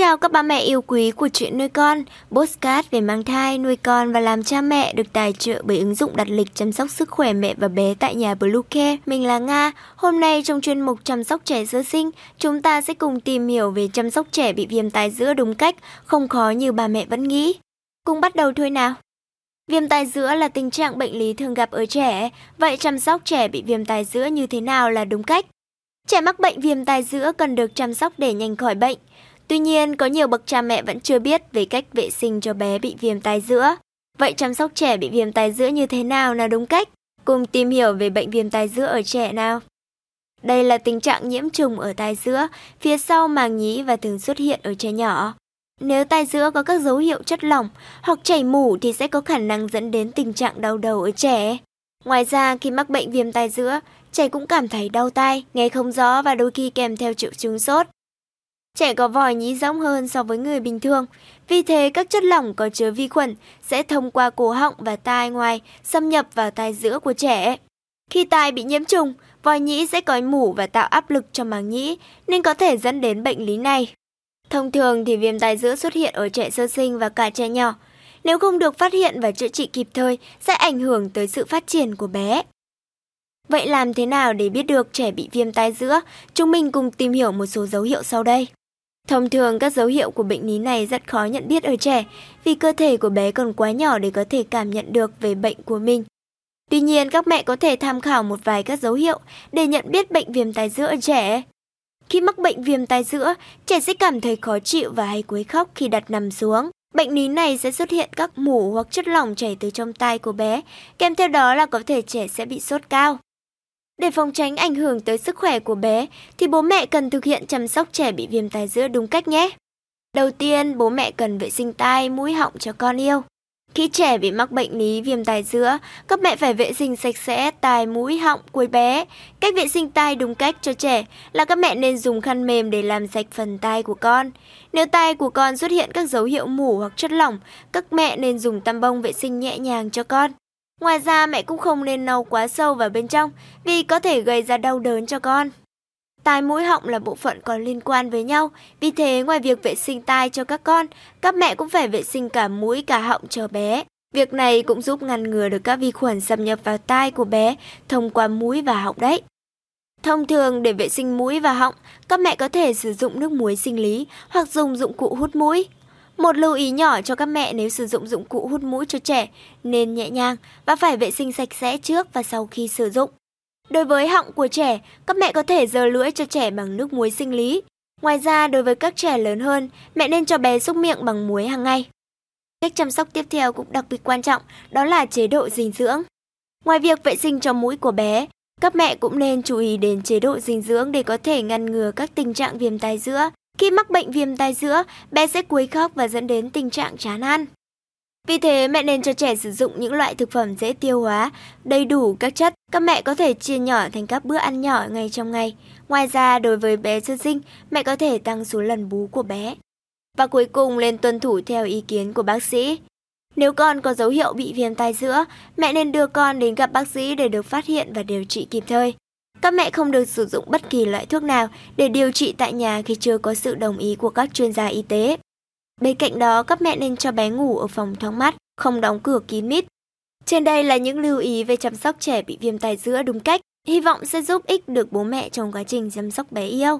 chào các ba mẹ yêu quý của chuyện nuôi con, postcard về mang thai, nuôi con và làm cha mẹ được tài trợ bởi ứng dụng đặt lịch chăm sóc sức khỏe mẹ và bé tại nhà Bluecare. Mình là Nga. Hôm nay trong chuyên mục chăm sóc trẻ sơ sinh, chúng ta sẽ cùng tìm hiểu về chăm sóc trẻ bị viêm tai giữa đúng cách, không khó như bà mẹ vẫn nghĩ. Cùng bắt đầu thôi nào. Viêm tai giữa là tình trạng bệnh lý thường gặp ở trẻ, vậy chăm sóc trẻ bị viêm tai giữa như thế nào là đúng cách? Trẻ mắc bệnh viêm tai giữa cần được chăm sóc để nhanh khỏi bệnh. Tuy nhiên, có nhiều bậc cha mẹ vẫn chưa biết về cách vệ sinh cho bé bị viêm tai giữa. Vậy chăm sóc trẻ bị viêm tai giữa như thế nào là đúng cách? Cùng tìm hiểu về bệnh viêm tai giữa ở trẻ nào. Đây là tình trạng nhiễm trùng ở tai giữa, phía sau màng nhĩ và thường xuất hiện ở trẻ nhỏ. Nếu tai giữa có các dấu hiệu chất lỏng hoặc chảy mủ thì sẽ có khả năng dẫn đến tình trạng đau đầu ở trẻ. Ngoài ra, khi mắc bệnh viêm tai giữa, trẻ cũng cảm thấy đau tai, nghe không rõ và đôi khi kèm theo triệu chứng sốt. Trẻ có vòi nhĩ rỗng hơn so với người bình thường, vì thế các chất lỏng có chứa vi khuẩn sẽ thông qua cổ họng và tai ngoài xâm nhập vào tai giữa của trẻ. Khi tai bị nhiễm trùng, vòi nhĩ sẽ có mủ và tạo áp lực cho màng nhĩ nên có thể dẫn đến bệnh lý này. Thông thường thì viêm tai giữa xuất hiện ở trẻ sơ sinh và cả trẻ nhỏ. Nếu không được phát hiện và chữa trị kịp thời sẽ ảnh hưởng tới sự phát triển của bé. Vậy làm thế nào để biết được trẻ bị viêm tai giữa? Chúng mình cùng tìm hiểu một số dấu hiệu sau đây. Thông thường các dấu hiệu của bệnh lý này rất khó nhận biết ở trẻ vì cơ thể của bé còn quá nhỏ để có thể cảm nhận được về bệnh của mình. Tuy nhiên, các mẹ có thể tham khảo một vài các dấu hiệu để nhận biết bệnh viêm tai giữa ở trẻ. Khi mắc bệnh viêm tai giữa, trẻ sẽ cảm thấy khó chịu và hay quấy khóc khi đặt nằm xuống. Bệnh lý này sẽ xuất hiện các mủ hoặc chất lỏng chảy từ trong tai của bé, kèm theo đó là có thể trẻ sẽ bị sốt cao. Để phòng tránh ảnh hưởng tới sức khỏe của bé thì bố mẹ cần thực hiện chăm sóc trẻ bị viêm tai giữa đúng cách nhé. Đầu tiên, bố mẹ cần vệ sinh tai, mũi họng cho con yêu. Khi trẻ bị mắc bệnh lý viêm tai giữa, các mẹ phải vệ sinh sạch sẽ tai, mũi, họng của bé. Cách vệ sinh tai đúng cách cho trẻ là các mẹ nên dùng khăn mềm để làm sạch phần tai của con. Nếu tai của con xuất hiện các dấu hiệu mủ hoặc chất lỏng, các mẹ nên dùng tăm bông vệ sinh nhẹ nhàng cho con. Ngoài ra mẹ cũng không nên nấu quá sâu vào bên trong vì có thể gây ra đau đớn cho con. Tai mũi họng là bộ phận còn liên quan với nhau, vì thế ngoài việc vệ sinh tai cho các con, các mẹ cũng phải vệ sinh cả mũi cả họng cho bé. Việc này cũng giúp ngăn ngừa được các vi khuẩn xâm nhập vào tai của bé thông qua mũi và họng đấy. Thông thường để vệ sinh mũi và họng, các mẹ có thể sử dụng nước muối sinh lý hoặc dùng dụng cụ hút mũi. Một lưu ý nhỏ cho các mẹ nếu sử dụng dụng cụ hút mũi cho trẻ nên nhẹ nhàng và phải vệ sinh sạch sẽ trước và sau khi sử dụng. Đối với họng của trẻ, các mẹ có thể dờ lưỡi cho trẻ bằng nước muối sinh lý. Ngoài ra, đối với các trẻ lớn hơn, mẹ nên cho bé xúc miệng bằng muối hàng ngày. Cách chăm sóc tiếp theo cũng đặc biệt quan trọng, đó là chế độ dinh dưỡng. Ngoài việc vệ sinh cho mũi của bé, các mẹ cũng nên chú ý đến chế độ dinh dưỡng để có thể ngăn ngừa các tình trạng viêm tai giữa. Khi mắc bệnh viêm tai giữa, bé sẽ quấy khóc và dẫn đến tình trạng chán ăn. Vì thế, mẹ nên cho trẻ sử dụng những loại thực phẩm dễ tiêu hóa, đầy đủ các chất. Các mẹ có thể chia nhỏ thành các bữa ăn nhỏ ngay trong ngày. Ngoài ra, đối với bé sơ sinh, mẹ có thể tăng số lần bú của bé. Và cuối cùng nên tuân thủ theo ý kiến của bác sĩ. Nếu con có dấu hiệu bị viêm tai giữa, mẹ nên đưa con đến gặp bác sĩ để được phát hiện và điều trị kịp thời. Các mẹ không được sử dụng bất kỳ loại thuốc nào để điều trị tại nhà khi chưa có sự đồng ý của các chuyên gia y tế. Bên cạnh đó, các mẹ nên cho bé ngủ ở phòng thoáng mát, không đóng cửa kín mít. Trên đây là những lưu ý về chăm sóc trẻ bị viêm tai giữa đúng cách. Hy vọng sẽ giúp ích được bố mẹ trong quá trình chăm sóc bé yêu.